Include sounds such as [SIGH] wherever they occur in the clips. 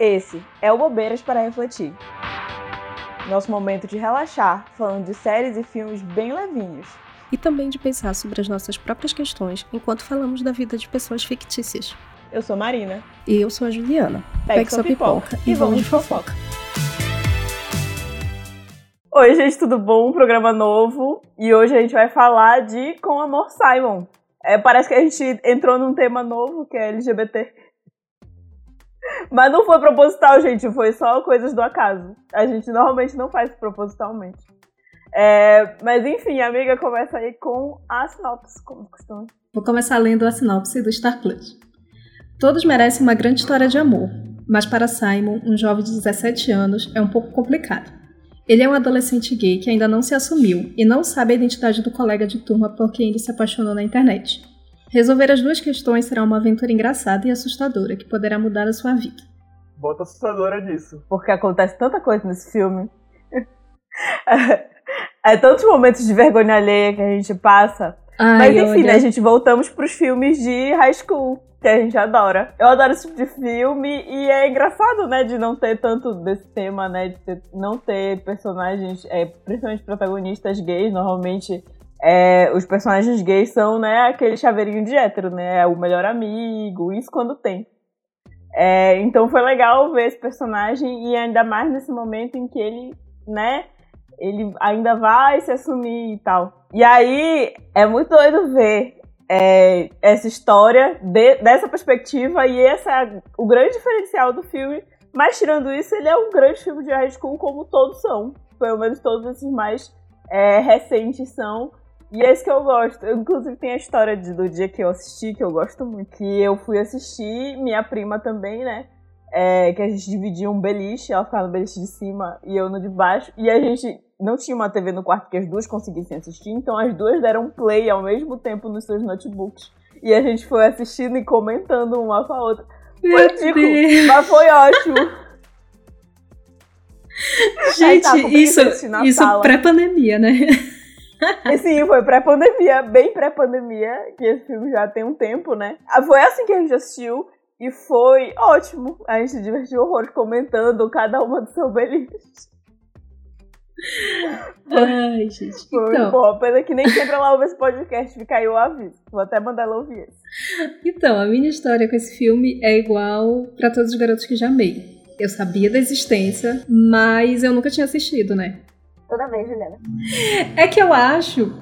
Esse é o Bobeiras para Refletir. Nosso momento de relaxar, falando de séries e filmes bem levinhos. E também de pensar sobre as nossas próprias questões enquanto falamos da vida de pessoas fictícias. Eu sou Marina. E eu sou a Juliana. Pegue, Pegue sua pipoca, pipoca e vamos de fofoca. Oi, gente, tudo bom? Um programa novo. E hoje a gente vai falar de Com Amor Simon. É, parece que a gente entrou num tema novo, que é LGBT. Mas não foi proposital, gente, foi só coisas do acaso. A gente normalmente não faz propositalmente. É, mas enfim, amiga, começa aí com a sinopse, como costume. Vou começar lendo a sinopse do Star Plus. Todos merecem uma grande história de amor, mas para Simon, um jovem de 17 anos, é um pouco complicado. Ele é um adolescente gay que ainda não se assumiu e não sabe a identidade do colega de turma por quem ele se apaixonou na internet. Resolver as duas questões será uma aventura engraçada e assustadora que poderá mudar a sua vida. Bota assustadora nisso. Porque acontece tanta coisa nesse filme. [LAUGHS] é tantos momentos de vergonha alheia que a gente passa. Ai, Mas enfim, olha... né, a gente voltamos pros filmes de high school, que a gente adora. Eu adoro esse tipo de filme e é engraçado, né, de não ter tanto desse tema, né, de ter, não ter personagens, é, principalmente protagonistas gays, normalmente é, os personagens gays são, né, aquele chaveirinho de hétero, né? O melhor amigo, isso quando tem. É, então foi legal ver esse personagem e ainda mais nesse momento em que ele, né, ele ainda vai se assumir e tal. E aí é muito doido ver é, essa história de, dessa perspectiva e esse é o grande diferencial do filme. Mas tirando isso, ele é um grande filme de high school como todos são. Pelo menos todos esses mais é, recentes são. E é isso que eu gosto. Eu, inclusive, tem a história de, do dia que eu assisti, que eu gosto muito. Que eu fui assistir, minha prima também, né? É, que a gente dividia um beliche, ela ficava no beliche de cima e eu no de baixo. E a gente não tinha uma TV no quarto que as duas conseguissem assistir, então as duas deram play ao mesmo tempo nos seus notebooks. E a gente foi assistindo e comentando uma com a outra. Foi ridículo, mas foi ótimo. [LAUGHS] Gente, tá, isso, isso pré-pandemia, né? E sim, foi pré-pandemia, bem pré-pandemia, que esse filme já tem um tempo, né? Ah, foi assim que a gente assistiu e foi ótimo. A gente se divertiu horrores comentando cada uma do seu beliche. Ai, gente. Foi então... bom. Pena que nem sempre ela ouve esse podcast, fica aí o aviso. Vou até mandar ela ouvir esse. Então, a minha história com esse filme é igual para todos os garotos que já amei. Eu sabia da existência, mas eu nunca tinha assistido, né? Toda vez, Juliana. É que eu acho.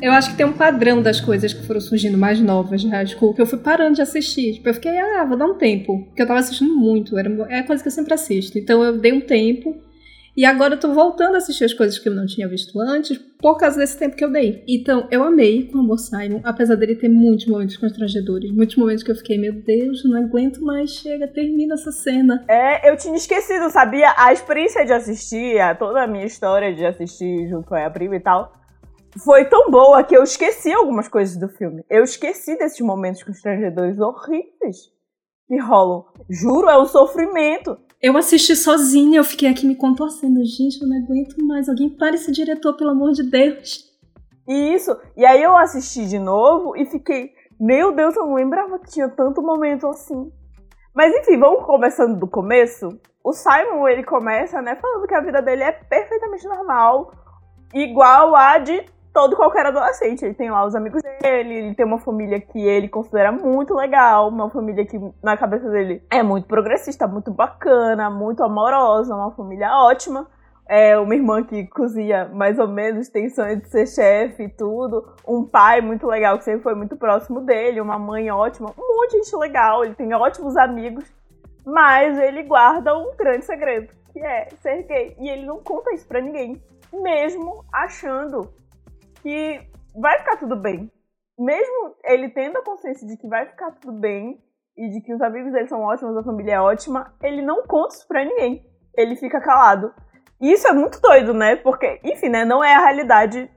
Eu acho que tem um padrão das coisas que foram surgindo mais novas de high school que eu fui parando de assistir. Tipo, eu fiquei, ah, vou dar um tempo. Porque eu tava assistindo muito. Era, é a coisa que eu sempre assisto. Então eu dei um tempo e agora eu tô voltando a assistir as coisas que eu não tinha visto antes, por causa desse tempo que eu dei. Então, eu amei o Amor Simon, apesar dele ter muitos momentos constrangedores, muitos momentos que eu fiquei, meu Deus, não aguento mais, chega, termina essa cena. É, eu tinha esquecido, sabia? A experiência de assistir, toda a minha história de assistir junto com a prima e tal, foi tão boa que eu esqueci algumas coisas do filme. Eu esqueci desses momentos constrangedores horríveis que rolam. Juro, é um sofrimento. Eu assisti sozinha, eu fiquei aqui me contorcendo. Gente, eu não aguento mais. Alguém para esse diretor, pelo amor de Deus. Isso. E aí eu assisti de novo e fiquei, meu Deus, eu não lembrava que tinha tanto momento assim. Mas enfim, vamos começando do começo. O Simon, ele começa, né, falando que a vida dele é perfeitamente normal, igual a de todo qualquer adolescente. Ele tem lá os amigos dele, ele tem uma família que ele considera muito legal, uma família que na cabeça dele é muito progressista, muito bacana, muito amorosa, uma família ótima. É uma irmã que cozinha mais ou menos, tem sonho de ser chefe e tudo. Um pai muito legal que sempre foi muito próximo dele, uma mãe ótima, um monte de gente legal, ele tem ótimos amigos, mas ele guarda um grande segredo, que é ser gay. E ele não conta isso pra ninguém, mesmo achando que vai ficar tudo bem. Mesmo ele tendo a consciência de que vai ficar tudo bem e de que os amigos dele são ótimos, a família é ótima, ele não conta isso pra ninguém. Ele fica calado. E isso é muito doido, né? Porque, enfim, né? Não é a realidade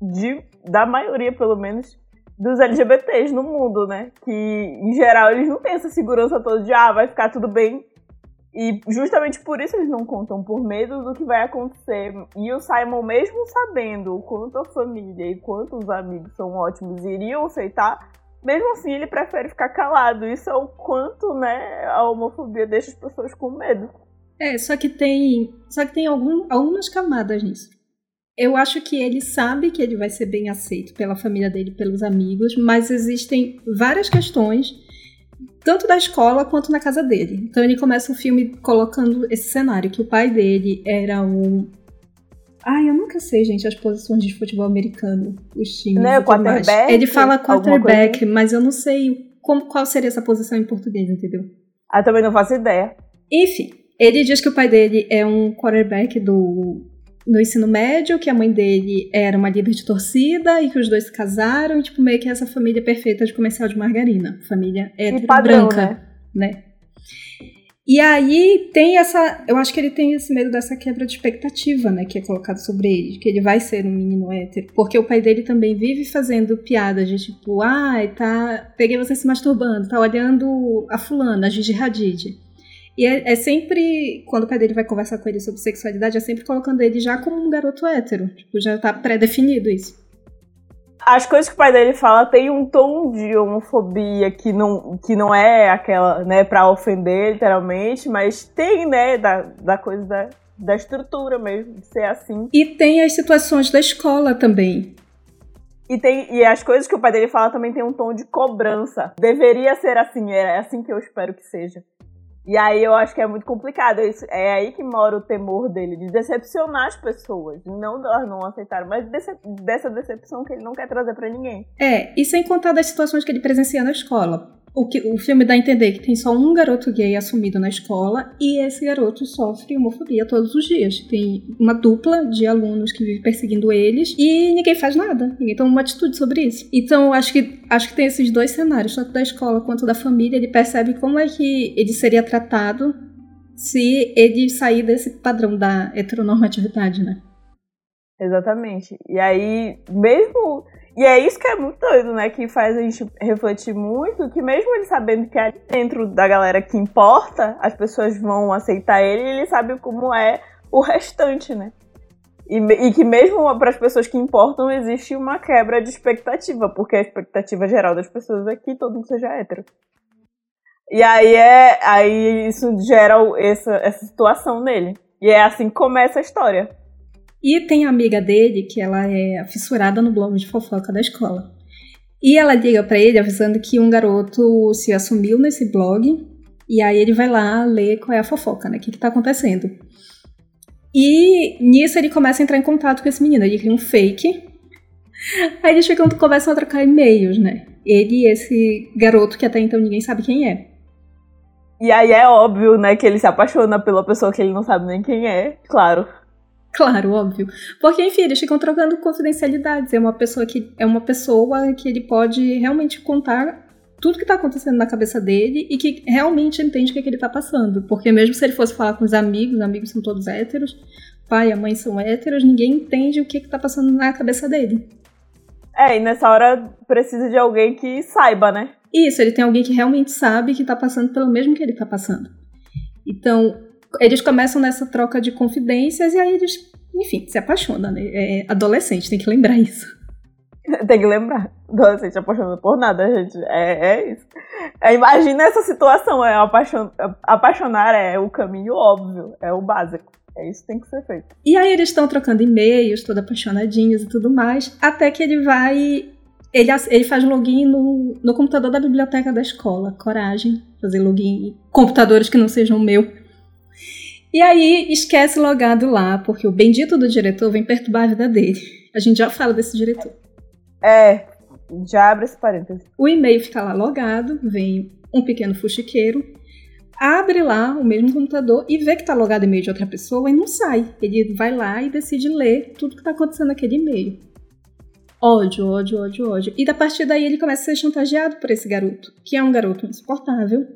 de, da maioria, pelo menos, dos LGBTs no mundo, né? Que, em geral, eles não têm essa segurança toda de, ah, vai ficar tudo bem e justamente por isso eles não contam, por medo do que vai acontecer. E o Simon, mesmo sabendo o quanto a família e quanto os amigos são ótimos iriam aceitar, mesmo assim ele prefere ficar calado. Isso é o quanto, né, a homofobia deixa as pessoas com medo. É, só que tem, só que tem algum, algumas camadas nisso. Eu acho que ele sabe que ele vai ser bem aceito pela família dele, pelos amigos, mas existem várias questões, tanto da escola quanto na casa dele. Então ele começa o filme colocando esse cenário, que o pai dele era um. Ai, eu nunca sei, gente, as posições de futebol americano, os times. Né, quarterback? Ele fala quarterback, mas eu não sei como, qual seria essa posição em português, entendeu? Ah, também não faço ideia. Enfim, ele diz que o pai dele é um quarterback do no ensino médio, que a mãe dele era uma líder de torcida e que os dois se casaram, e tipo, meio que essa família perfeita de comercial de margarina. Família hétero padrão, branca, né? né? E aí tem essa. Eu acho que ele tem esse medo dessa quebra de expectativa, né? Que é colocado sobre ele, que ele vai ser um menino hétero. Porque o pai dele também vive fazendo piadas de tipo, ai, ah, tá. Peguei você se masturbando, tá olhando a fulana, a Gigi Hadid. E é, é, sempre, quando o pai dele vai conversar com ele sobre sexualidade, é sempre colocando ele já como um garoto hétero. Tipo, já tá pré-definido isso. As coisas que o pai dele fala tem um tom de homofobia que não, que não é aquela, né, pra ofender, literalmente, mas tem, né, da, da coisa da, da estrutura mesmo, de ser assim. E tem as situações da escola também. E, tem, e as coisas que o pai dele fala também tem um tom de cobrança. Deveria ser assim, é assim que eu espero que seja. E aí eu acho que é muito complicado. É aí que mora o temor dele, de decepcionar as pessoas. Não elas não aceitaram, mas dessa decepção que ele não quer trazer para ninguém. É, e sem contar das situações que ele presencia na escola o, que, o filme dá a entender que tem só um garoto gay assumido na escola e esse garoto sofre homofobia todos os dias. Tem uma dupla de alunos que vive perseguindo eles e ninguém faz nada, ninguém toma uma atitude sobre isso. Então acho que acho que tem esses dois cenários, tanto da escola quanto da família. Ele percebe como é que ele seria tratado se ele sair desse padrão da heteronormatividade, né? Exatamente. E aí, mesmo e é isso que é muito doido, né? Que faz a gente refletir muito, que mesmo ele sabendo que ali dentro da galera que importa, as pessoas vão aceitar ele, ele sabe como é o restante, né? E, e que mesmo para as pessoas que importam, existe uma quebra de expectativa, porque a expectativa geral das pessoas é que todo mundo seja hétero. E aí é aí isso gera essa, essa situação nele. E é assim que começa a história. E tem a amiga dele, que ela é fissurada no blog de fofoca da escola. E ela liga para ele avisando que um garoto se assumiu nesse blog. E aí ele vai lá ler qual é a fofoca, né? O que, que tá acontecendo. E nisso ele começa a entrar em contato com esse menino. Ele cria um fake. Aí eles ficam, começam a trocar e-mails, né? Ele e esse garoto que até então ninguém sabe quem é. E aí é óbvio, né, que ele se apaixona pela pessoa que ele não sabe nem quem é, claro. Claro, óbvio. Porque, enfim, eles ficam trocando confidencialidades. É uma pessoa que é uma pessoa que ele pode realmente contar tudo que tá acontecendo na cabeça dele e que realmente entende o que, é que ele tá passando. Porque mesmo se ele fosse falar com os amigos, os amigos são todos héteros, pai e a mãe são héteros, ninguém entende o que, que tá passando na cabeça dele. É, e nessa hora precisa de alguém que saiba, né? Isso, ele tem alguém que realmente sabe que tá passando pelo mesmo que ele tá passando. Então, eles começam nessa troca de confidências e aí eles, enfim, se apaixonam, né? É adolescente, tem que lembrar isso. [LAUGHS] tem que lembrar. Adolescente apaixonado por nada, gente. É, é isso. É, imagina essa situação. É apaixon... Apaixonar é o caminho óbvio, é o básico. É isso que tem que ser feito. E aí eles estão trocando e-mails, todos apaixonadinhos e tudo mais, até que ele vai. Ele, ele faz login no, no computador da biblioteca da escola. Coragem, fazer login em computadores que não sejam o meu. E aí esquece logado lá, porque o bendito do diretor vem perturbar a vida dele. A gente já fala desse diretor. É, já abre esse parênteses. O e-mail fica lá logado, vem um pequeno fuxiqueiro, abre lá o mesmo computador e vê que está logado e-mail de outra pessoa e não sai. Ele vai lá e decide ler tudo que está acontecendo naquele e-mail. Ódio, ódio, ódio, ódio. E da partir daí ele começa a ser chantageado por esse garoto, que é um garoto insuportável.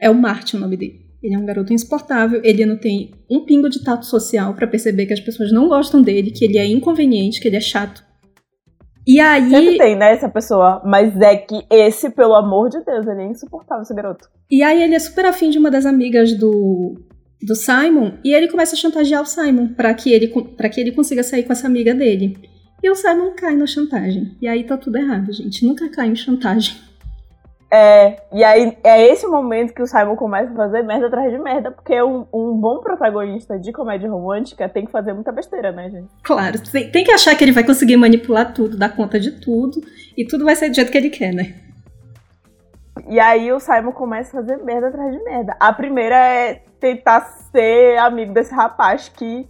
É o Martin o nome dele. Ele é um garoto insuportável, ele não tem um pingo de tato social para perceber que as pessoas não gostam dele, que ele é inconveniente, que ele é chato. E aí. Sempre tem, né, essa pessoa. Mas é que esse, pelo amor de Deus, ele é insuportável, esse garoto. E aí ele é super afim de uma das amigas do, do Simon e ele começa a chantagear o Simon para que, ele, pra que ele consiga sair com essa amiga dele. E o Simon cai na chantagem. E aí tá tudo errado, gente. Nunca cai em chantagem. É, e aí é esse momento que o Simon começa a fazer merda atrás de merda, porque um, um bom protagonista de comédia romântica tem que fazer muita besteira, né, gente? Claro, tem, tem que achar que ele vai conseguir manipular tudo, dar conta de tudo, e tudo vai ser do jeito que ele quer, né? E aí o Simon começa a fazer merda atrás de merda. A primeira é tentar ser amigo desse rapaz que.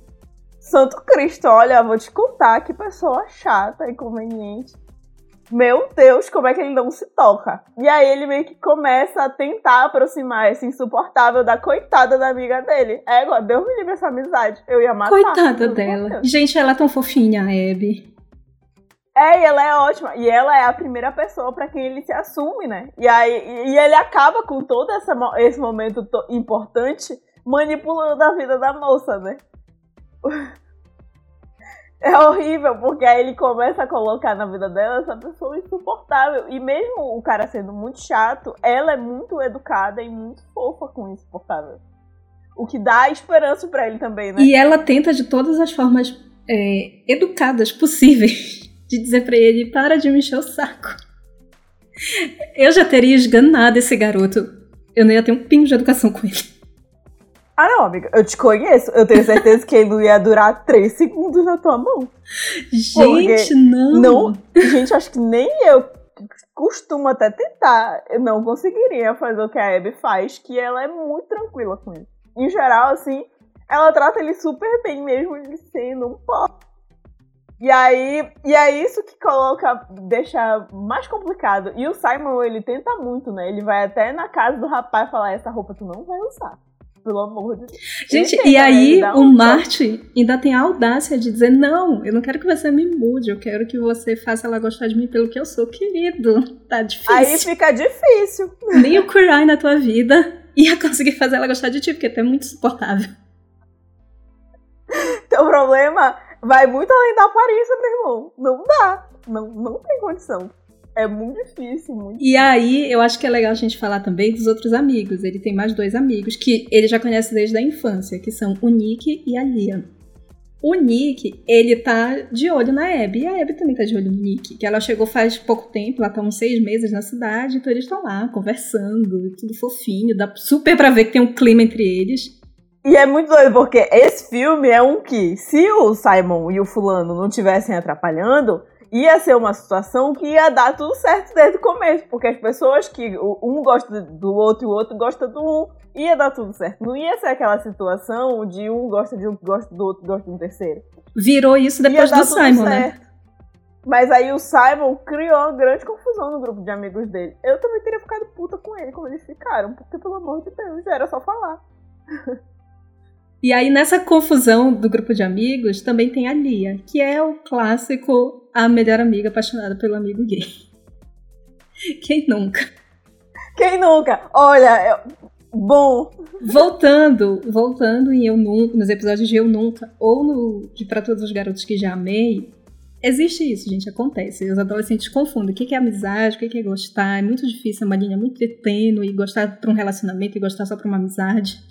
Santo Cristo, olha, vou te contar que pessoa chata, inconveniente. Meu Deus, como é que ele não se toca? E aí ele meio que começa a tentar aproximar esse insuportável da coitada da amiga dele. É, igual, Deus me livre essa amizade. Eu ia matar. Coitada dela. Gente, ela é tão fofinha, a Abby. É, e ela é ótima. E ela é a primeira pessoa para quem ele se assume, né? E aí e ele acaba com todo essa, esse momento importante manipulando a vida da moça, né? [LAUGHS] É horrível, porque aí ele começa a colocar na vida dela essa pessoa insuportável. E mesmo o cara sendo muito chato, ela é muito educada e muito fofa com o insuportável. O que dá esperança para ele também, né? E ela tenta de todas as formas é, educadas possíveis [LAUGHS] de dizer para ele: para de me encher o saco. Eu já teria esganado esse garoto. Eu não ia ter um pingo de educação com ele. Ah, não, amiga, eu te conheço. Eu tenho certeza que ele não ia durar três segundos na tua mão. Gente, não. não. Gente, acho que nem eu costumo até tentar. Eu não conseguiria fazer o que a Abby faz, que ela é muito tranquila com ele. Em geral, assim, ela trata ele super bem, mesmo ele sendo um pó. E aí, e é isso que coloca, deixa mais complicado. E o Simon, ele tenta muito, né? Ele vai até na casa do rapaz falar: essa roupa tu não vai usar. Pelo amor de Deus. Gente, e aí o um Martin ainda tem a audácia de dizer: Não, eu não quero que você me mude, eu quero que você faça ela gostar de mim pelo que eu sou, querido. Tá difícil. Aí fica difícil. Nem o Kurai na tua vida ia conseguir fazer ela gostar de ti, porque tu é muito insuportável. Teu problema vai muito além da aparência, meu irmão. Não dá. Não, não tem condição. É muito difícil, muito E aí, eu acho que é legal a gente falar também dos outros amigos. Ele tem mais dois amigos que ele já conhece desde a infância, que são o Nick e a Lia. O Nick, ele tá de olho na Abby. E a Abby também tá de olho no Nick. Que ela chegou faz pouco tempo, ela tá uns seis meses na cidade, então eles estão lá conversando, tudo fofinho. Dá super pra ver que tem um clima entre eles. E é muito doido, porque esse filme é um que, se o Simon e o fulano não estivessem atrapalhando, ia ser uma situação que ia dar tudo certo desde o começo, porque as pessoas que um gosta do outro e o outro gosta do um, ia dar tudo certo. Não ia ser aquela situação de um gosta de um, gosta do outro, gosta de um terceiro. Virou isso depois do Simon, né? Mas aí o Simon criou uma grande confusão no grupo de amigos dele. Eu também teria ficado puta com ele, como eles ficaram, porque pelo amor de Deus, já era só falar. E aí, nessa confusão do grupo de amigos, também tem a Lia, que é o clássico a melhor amiga apaixonada pelo amigo gay. [LAUGHS] Quem nunca? Quem nunca? Olha, eu... bom. Voltando, voltando em Eu Nunca, nos episódios de Eu Nunca, ou no de Pra Todos os Garotos que Já Amei, existe isso, gente, acontece. Os adolescentes confundem o que é amizade, o que é gostar. É muito difícil, é uma linha muito tênue, gostar pra um relacionamento e gostar só pra uma amizade.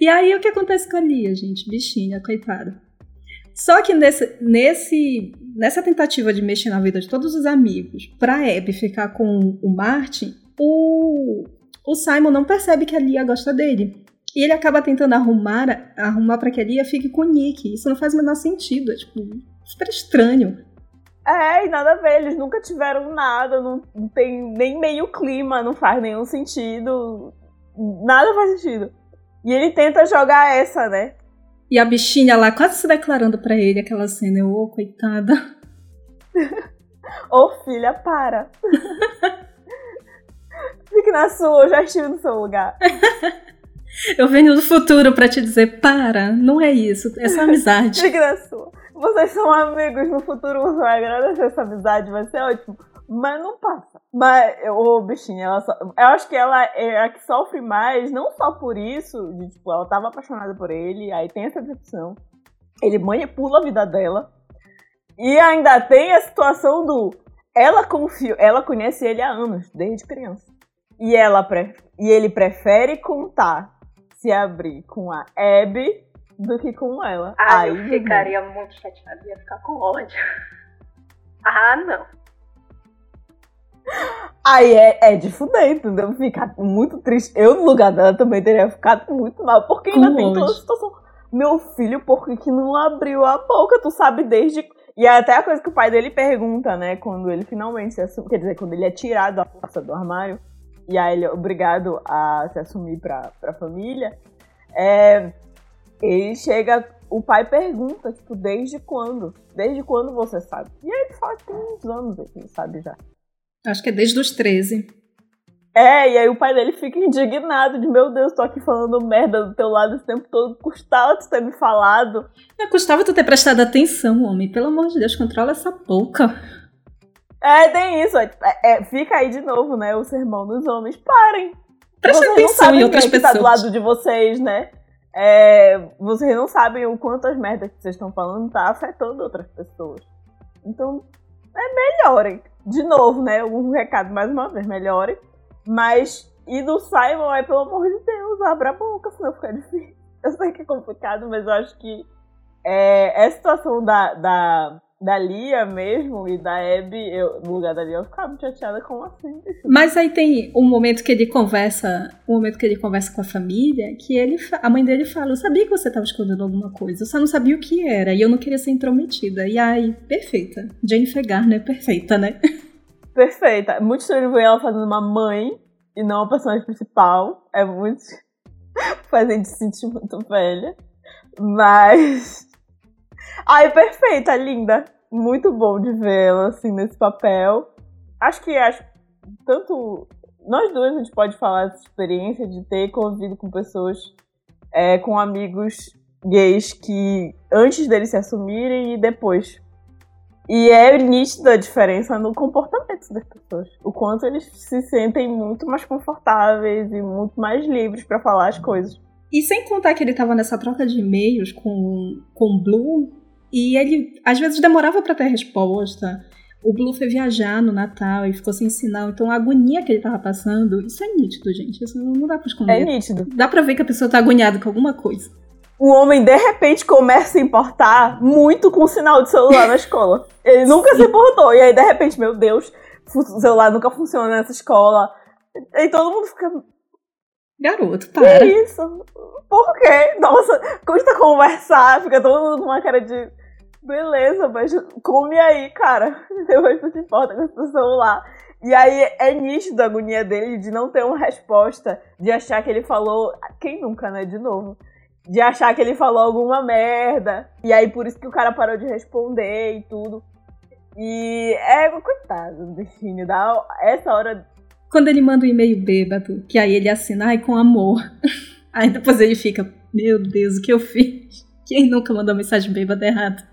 E aí o que acontece com a Lia, gente? Bichinha, coitada. Só que nesse, nesse, nessa tentativa de mexer na vida de todos os amigos pra Abby ficar com o Martin, o, o Simon não percebe que a Lia gosta dele. E ele acaba tentando arrumar, arrumar para que a Lia fique com o Nick. Isso não faz o menor sentido. É tipo, super estranho. É, e nada a ver, eles nunca tiveram nada, não, não tem nem meio clima, não faz nenhum sentido. Nada faz sentido. E ele tenta jogar essa, né? E a bichinha lá quase se declarando para ele aquela cena. Eu, ô, oh, coitada. [LAUGHS] Ô, oh, filha, para. [LAUGHS] Fique na sua, eu já estive no seu lugar. [LAUGHS] eu venho do futuro para te dizer, para, não é isso, é só amizade. Fique na sua. Vocês são amigos, no futuro você vai agradecer essa amizade, vai ser ótimo. Mas não passa. Mas, ô bichinha, ela só, eu acho que ela é a que sofre mais, não só por isso, de tipo, ela tava apaixonada por ele, aí tem essa decepção. Ele manipula a vida dela. E ainda tem a situação do. Ela confia, ela conhece ele há anos, desde criança. E, ela pre, e ele prefere contar, se abrir com a Abby do que com ela. Ah, aí, eu ficaria muito chateada, ia ficar com ódio. Ah, não. Aí é, é de fuder, entendeu? Ficar muito triste. Eu, no lugar dela, também teria ficado muito mal. Porque ainda Com tem toda a situação. Meu filho, por que, que não abriu a boca? Tu sabe desde. E é até a coisa que o pai dele pergunta, né? Quando ele finalmente se assume. Quer dizer, quando ele é tirado da força do armário. E aí ele é obrigado a se assumir pra, pra família. É, ele chega. O pai pergunta, tipo, desde quando? Desde quando você sabe? E aí ele fala que tem uns anos ele sabe já. Acho que é desde os 13. É, e aí o pai dele fica indignado de meu Deus, tô aqui falando merda do teu lado esse tempo todo, custava tu ter me falado. Não custava tu ter prestado atenção, homem. Pelo amor de Deus, controla essa boca. É, tem isso. É, é, fica aí de novo, né? O sermão dos homens. Parem! Presta vocês não atenção sabem em outras quem é que tá do pessoas. lado de vocês, né? É, vocês não sabem o quanto as merdas que vocês estão falando tá afetando outras pessoas. Então, é melhorem. De novo, né? Um recado mais uma vez, melhorem. Mas, e do Simon é, pelo amor de Deus, abra a boca, senão fica difícil. [LAUGHS] Eu sei que é complicado, mas eu acho que é, essa situação da, da, da Lia mesmo e da Abby, eu, no lugar da Lia, eu ficava muito chateada como assim. Mas aí tem um momento que ele conversa, um momento que ele conversa com a família, que ele, a mãe dele fala, eu sabia que você estava escondendo alguma coisa, eu só não sabia o que era, e eu não queria ser intrometida. E aí, perfeita. Jennifer Garner, perfeita, né? Perfeita. Muito estranho ver ela fazendo uma mãe e não a personagem principal. É muito. faz a gente se sentir muito velha. Mas. Ai, perfeita, linda. Muito bom de vê-la assim nesse papel. Acho que acho tanto nós duas a gente pode falar dessa experiência de ter convivido com pessoas, é, com amigos gays que antes deles se assumirem e depois. E é nítida a diferença no comportamento das pessoas. O quanto eles se sentem muito mais confortáveis e muito mais livres pra falar as coisas. E sem contar que ele tava nessa troca de e-mails com, com Blue, e ele às vezes demorava pra ter resposta. O Blue foi viajar no Natal e ficou sem sinal, então a agonia que ele tava passando, isso é nítido, gente. Isso não dá pra É esconder. nítido. Dá pra ver que a pessoa tá agoniada com alguma coisa. O homem, de repente, começa a importar muito com o sinal de celular na escola. Ele nunca se importou. E aí, de repente, meu Deus, o celular nunca funciona nessa escola. E todo mundo fica, Garoto, que para. isso? Por quê? Nossa, custa conversar, fica todo mundo com uma cara de. Beleza, mas come aí, cara. [LAUGHS] Depois tu te importa com o seu celular. E aí é nítido a agonia dele de não ter uma resposta, de achar que ele falou. Quem nunca, né? De novo. De achar que ele falou alguma merda. E aí por isso que o cara parou de responder e tudo. E é, coitado do bichinho. Dá essa hora Quando ele manda um e-mail bêbado, que aí ele assina, ai, com amor. [LAUGHS] Aí depois ele fica, meu Deus, o que eu fiz? Quem nunca mandou mensagem bêbada errada?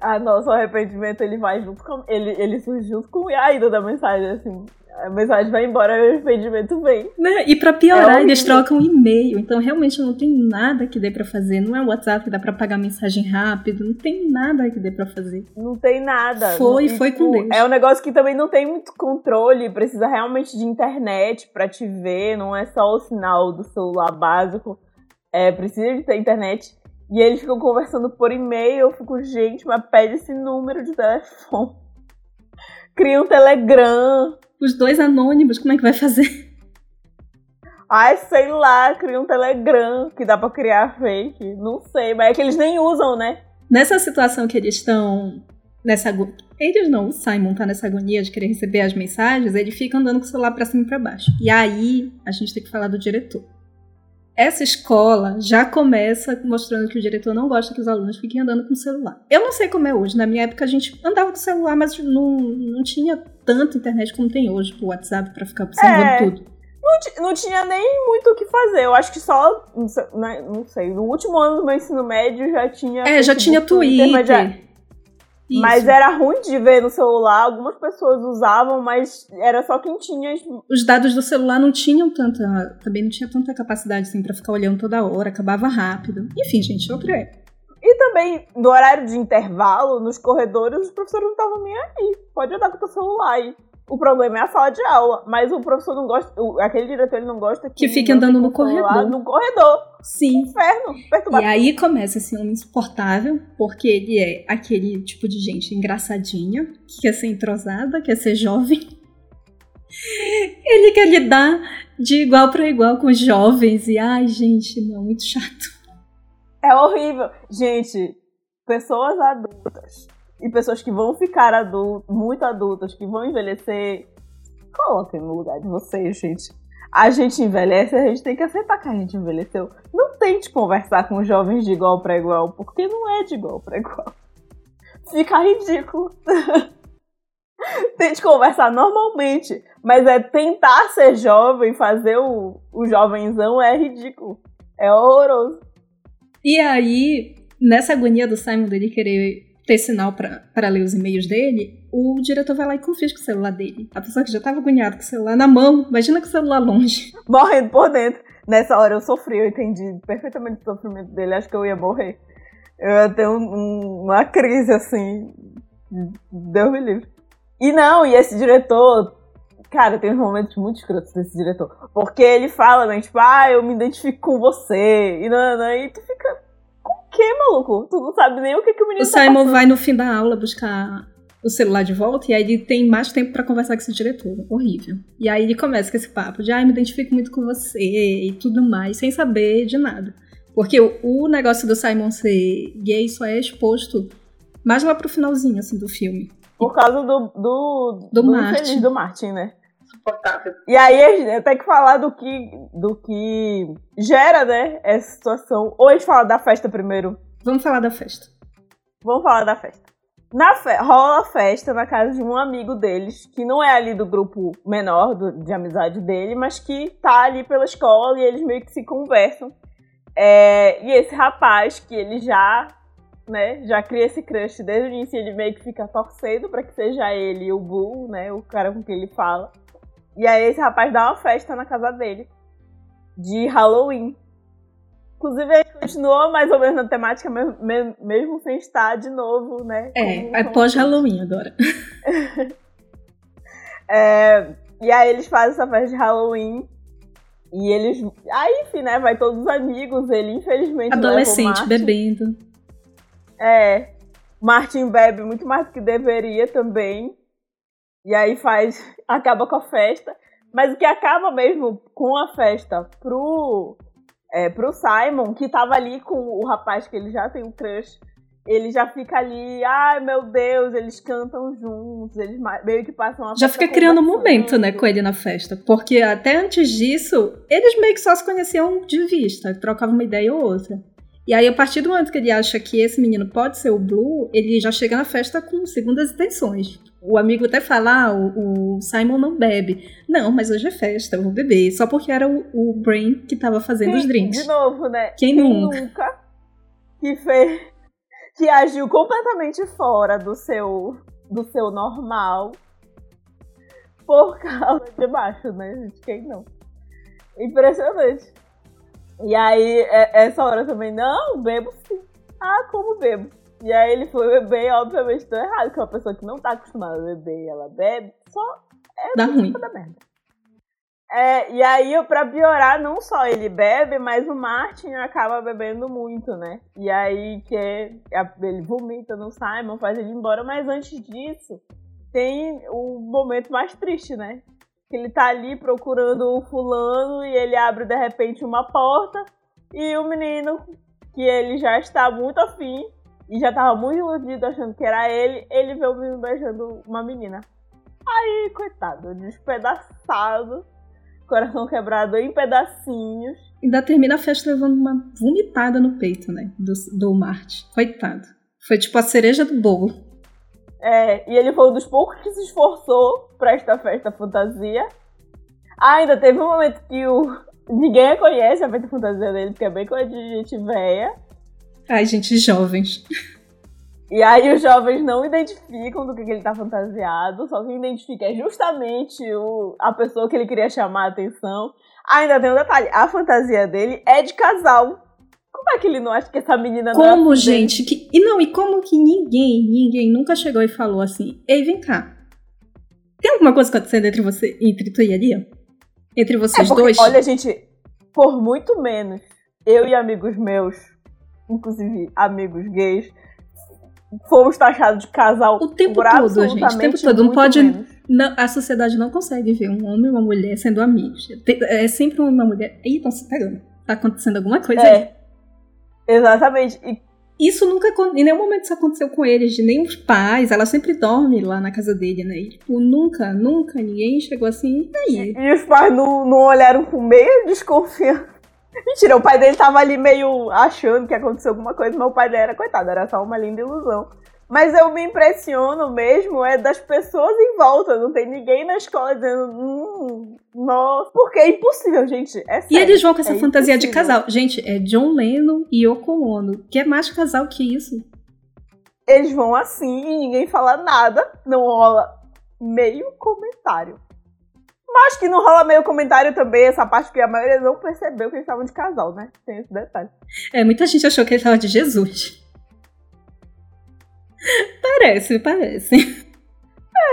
Ah, nossa, o arrependimento ele vai junto com. Ele, ele surge junto com a ida da mensagem, assim. A mensagem vai embora e o arrependimento vem. Né? E pra piorar, É eles trocam e-mail. Então realmente não tem nada que dê pra fazer. Não é o WhatsApp que dá pra pagar mensagem rápido. Não tem nada que dê pra fazer. Não tem nada. Foi, E, foi com Deus. É um negócio que também não tem muito controle, precisa realmente de internet pra te ver, não é só o sinal do celular básico. É, precisa de ter internet. E eles ficam conversando por e-mail, eu fico, gente, mas pede esse número de telefone. [LAUGHS] Cria um Telegram. Os dois anônimos, como é que vai fazer? Ai, sei lá, cria um Telegram que dá pra criar fake. Não sei, mas é que eles nem usam, né? Nessa situação que eles estão nessa ago- eles não, o Simon tá nessa agonia de querer receber as mensagens, ele fica andando com o celular pra cima e pra baixo. E aí a gente tem que falar do diretor. Essa escola já começa mostrando que o diretor não gosta que os alunos fiquem andando com o celular. Eu não sei como é hoje. Na minha época a gente andava com o celular, mas não, não tinha tanta internet como tem hoje, pro WhatsApp, pra ficar observando É. tudo. Não, não tinha nem muito o que fazer. Eu acho que só. Não sei, no último ano do meu ensino médio já tinha. É, já Facebook, tinha Twitter. já- Isso. mas era ruim de ver no celular. Algumas pessoas usavam, mas era só quem tinha. os dados do celular não tinham tanta. Também não tinha tanta capacidade assim pra ficar olhando toda hora, acabava rápido. Enfim, gente, outra época. E também, no horário de intervalo, nos corredores, os professores não estavam nem aí. Pode andar com o teu celular aí. O problema é a sala de aula, mas o professor não gosta, o- aquele diretor ele não gosta que, Que fique andando no corredor. No corredor. Sim. Inferno, E perturbado. aí começa esse homem insuportável, porque ele é aquele tipo de gente engraçadinha, que quer ser entrosada, quer ser jovem. [LAUGHS] Ele quer lidar de igual para igual com os jovens. E ai, gente, não, muito chato. É horrível. Gente, pessoas adultas e pessoas que vão ficar adultas, muito adultas, que vão envelhecer, coloquem no lugar de vocês, gente. A gente envelhece, a gente tem que aceitar que a gente envelheceu. Não tente conversar com jovens de igual para igual, porque não é de igual para igual. Fica ridículo. [LAUGHS] Tente conversar normalmente, mas é tentar ser jovem, fazer o, o jovenzão é ridículo. É horroroso. E aí, nessa agonia do Simon dele querer ter sinal pra ler os e-mails dele, o diretor vai lá e confisca o celular dele. A pessoa que já tava agoniada com o celular na mão, imagina com o celular longe. [LAUGHS] morrendo por dentro. Nessa hora eu sofri, eu entendi perfeitamente o sofrimento dele, acho que eu ia morrer. Eu ia ter um- um- uma crise assim. Deus me livre. E não, e esse diretor. Cara, tem uns momentos muito escrotos desse diretor. Porque ele fala, né, tipo, ah, eu me identifico com você. E, não, não, e tu fica. Quê, maluco? Tu não sabe nem o que, que o menino O tá Simon passando. vai no fim da aula buscar o celular de volta e aí ele tem mais tempo pra conversar com esse diretor. Horrível. E aí ele começa com esse papo de, ai, me identifico muito com você e tudo mais, sem saber de nada. Porque o, o negócio do Simon ser gay só é exposto mais lá pro finalzinho, assim, do filme. Por causa do. Do, Do infeliz Martin. do Martin, né? E aí a gente tem que falar do que, do que gera, né, essa situação. Ou a gente fala da festa primeiro? Vamos falar da festa. Vamos falar da festa. Na fe rola a festa na casa de um amigo deles, que não é ali do grupo menor do- de amizade dele, mas que tá ali pela escola e eles meio que se conversam. É, e esse rapaz, que ele já, né, já cria esse crush desde o início, ele meio que fica torcendo pra que seja ele o Bull, né, o cara com quem ele fala. E aí esse rapaz dá uma festa na casa dele, de Halloween. Inclusive, a gente continua mais ou menos na temática, me- me- mesmo sem estar de novo, né? É, como- é pós-Halloween agora. [LAUGHS] É, e aí eles fazem essa festa de Halloween. E eles. Aí, enfim, né? Vai todos os amigos. Ele, infelizmente. Adolescente, bebendo. É. Martin bebe muito mais do que deveria também. E aí faz. [LAUGHS] Acaba com a festa. Mas o que acaba mesmo com a festa pro. É, pro Simon, que tava ali com o rapaz que ele já tem um crush. Ele já fica ali, ai meu Deus, eles cantam juntos, eles meio que passam a Já fica criando um momento, né, com ele na festa. Porque até antes disso, eles meio que só se conheciam de vista, trocavam uma ideia ou outra. E aí, a partir do momento que ele acha que esse menino pode ser o Blue, ele já chega na festa com segundas intenções. O amigo até fala, ah, o, o Simon não bebe. Não, mas hoje é festa, eu vou beber. Só porque era o, o Brain que tava fazendo os Sim, drinks. De novo, né? Quem nunca? nunca que fez. Que agiu completamente fora do seu, do seu normal por causa de baixo, né, gente? Quem não? Impressionante. E aí, é- essa hora também, não, bebo sim. Ah, como bebo? E aí ele foi beber obviamente deu errado, que é uma pessoa que não tá acostumada a beber e ela bebe, só Dá ruim. da merda. É, e aí, pra piorar, não só ele bebe, mas o Martin acaba bebendo muito, né? E aí que é- ele vomita no Simon, faz ele ir embora, mas antes disso, tem o momento mais triste, né? Que ele tá ali procurando o fulano e ele abre de repente uma porta e o menino, que ele já está muito afim e já tava muito iludido achando que era ele, ele vê o menino beijando uma menina. Aí, coitado, despedaçado, coração quebrado em pedacinhos. Ainda termina a festa levando uma vomitada no peito, né? Do, do Martin. Coitado. Foi tipo a cereja do bolo. É, e ele foi um dos poucos que se esforçou pra esta festa fantasia. Ah, ainda teve um momento que o ninguém conhece a festa fantasia dele, porque é bem coisa de gente velha. Ai, gente, jovens. E aí os jovens não identificam do que, que ele tá fantasiado, só quem identifica é justamente o, a pessoa que ele queria chamar a atenção. Ainda tem um detalhe, a fantasia dele é de casal. Como é que ele não acha que essa menina não é Como, afim dele? gente? Que... E não, e como que ninguém, ninguém nunca chegou e falou assim: Ei, vem cá. Tem alguma coisa acontecendo entre você, entre tu e a Lia? Entre É vocês porque, dois? Olha, gente, por muito menos eu e amigos meus, inclusive amigos gays, fomos taxados de casal o tempo todo, gente. O tempo todo. Não pode. Não, a sociedade não consegue ver um homem e uma mulher sendo amigos. É sempre um e uma mulher. Ih, estão se pegando. Tá acontecendo alguma coisa aí. É. Exatamente. E Isso nunca. Em nenhum momento isso aconteceu com eles, de nem os pais. Ela sempre dorme lá na casa dele, né? E, tipo, nunca, nunca ninguém chegou assim. E aí? E os pais não, não olharam com meio desconfiança. Mentira, o pai dele tava ali meio achando que aconteceu alguma coisa, mas o pai dele era, coitado, era só uma linda ilusão. Mas eu me impressiono mesmo é das pessoas em volta, não tem ninguém na escola dizendo, hum, nossa, porque é impossível, gente, é E sério, eles vão com essa é fantasia de impossível. casal. Gente, é John Lennon e Yoko Ono. Que é mais casal que isso? Eles vão assim e ninguém fala nada, não rola meio comentário. Mas que não rola meio comentário também, essa parte que a maioria não percebeu que eles estavam de casal, né? Tem esse detalhe. É, muita gente achou que ele tava de Jesus. Parece, parece.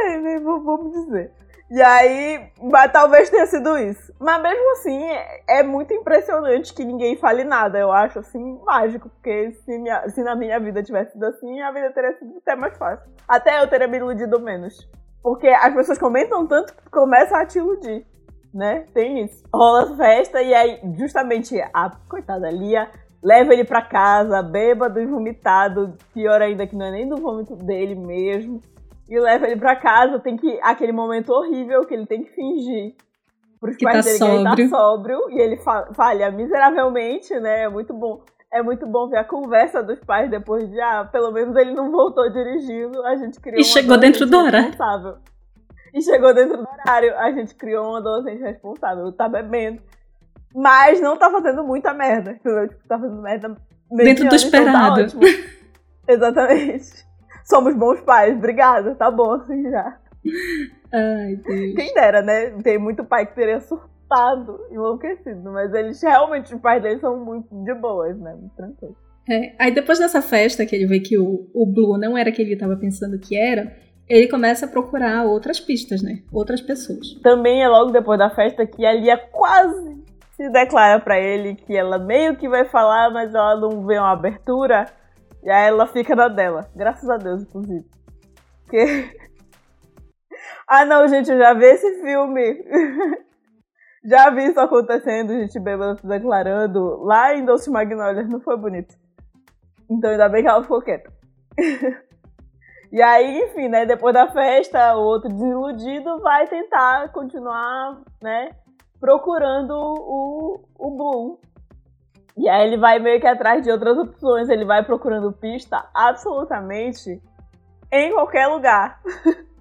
É, né, vamos dizer. E aí, mas talvez tenha sido isso. Mas mesmo assim, é, é muito impressionante que ninguém fale nada. Eu acho, assim, mágico. Porque se, minha- se na minha vida tivesse sido assim, a vida teria sido até mais fácil. Até eu teria me iludido menos. Porque as pessoas comentam tanto que começam a te iludir. Né? Tem isso. Rola festa e aí, justamente, a coitada Lia leva ele pra casa, bêbado e vomitado. Pior ainda que não é nem do vômito dele mesmo e leva ele pra casa, tem que. aquele momento horrível que ele tem que fingir. Pros Que pais tá dele que ele sóbrio. tá sóbrio e ele fa- falha miseravelmente, né? É muito bom. É muito bom ver a conversa dos pais depois de, ah, pelo menos ele não voltou dirigindo, a gente criou E um chegou dentro do horário. responsável. E chegou dentro do horário, a gente criou um adolescente responsável, tá bebendo. Mas não tá fazendo muita merda, entendeu? Tipo, tá fazendo merda Dentro do mediana, então tá esperado. [LAUGHS] Exatamente. Somos bons pais, obrigada. Tá bom assim já. Ai, Deus. Quem dera, né? Tem muito pai que teria surtado, enlouquecido, mas eles realmente, os pais deles são muito de boas, né? Muito tranquilos. É, aí depois dessa festa, que ele vê que o, o Blue não era quem ele tava pensando que era, ele começa a procurar outras pistas, né? Outras pessoas. Também é logo depois da festa que a Lia quase se declara pra ele que ela meio que vai falar, mas ela não vê uma abertura. E aí ela fica na dela. Graças a Deus, inclusive. Porque. [LAUGHS] ah, não, gente, eu já vi esse filme. [LAUGHS] já vi isso acontecendo, gente bêbada declarando. Lá em Doce Magnólias não foi bonito. Então ainda bem que ela ficou quieta. [LAUGHS] E aí, enfim, né? Depois da festa, o outro desiludido vai tentar continuar, né? Procurando o, o Bloom. E aí ele vai meio que atrás de outras opções. Ele vai procurando pista absolutamente em qualquer lugar. [LAUGHS]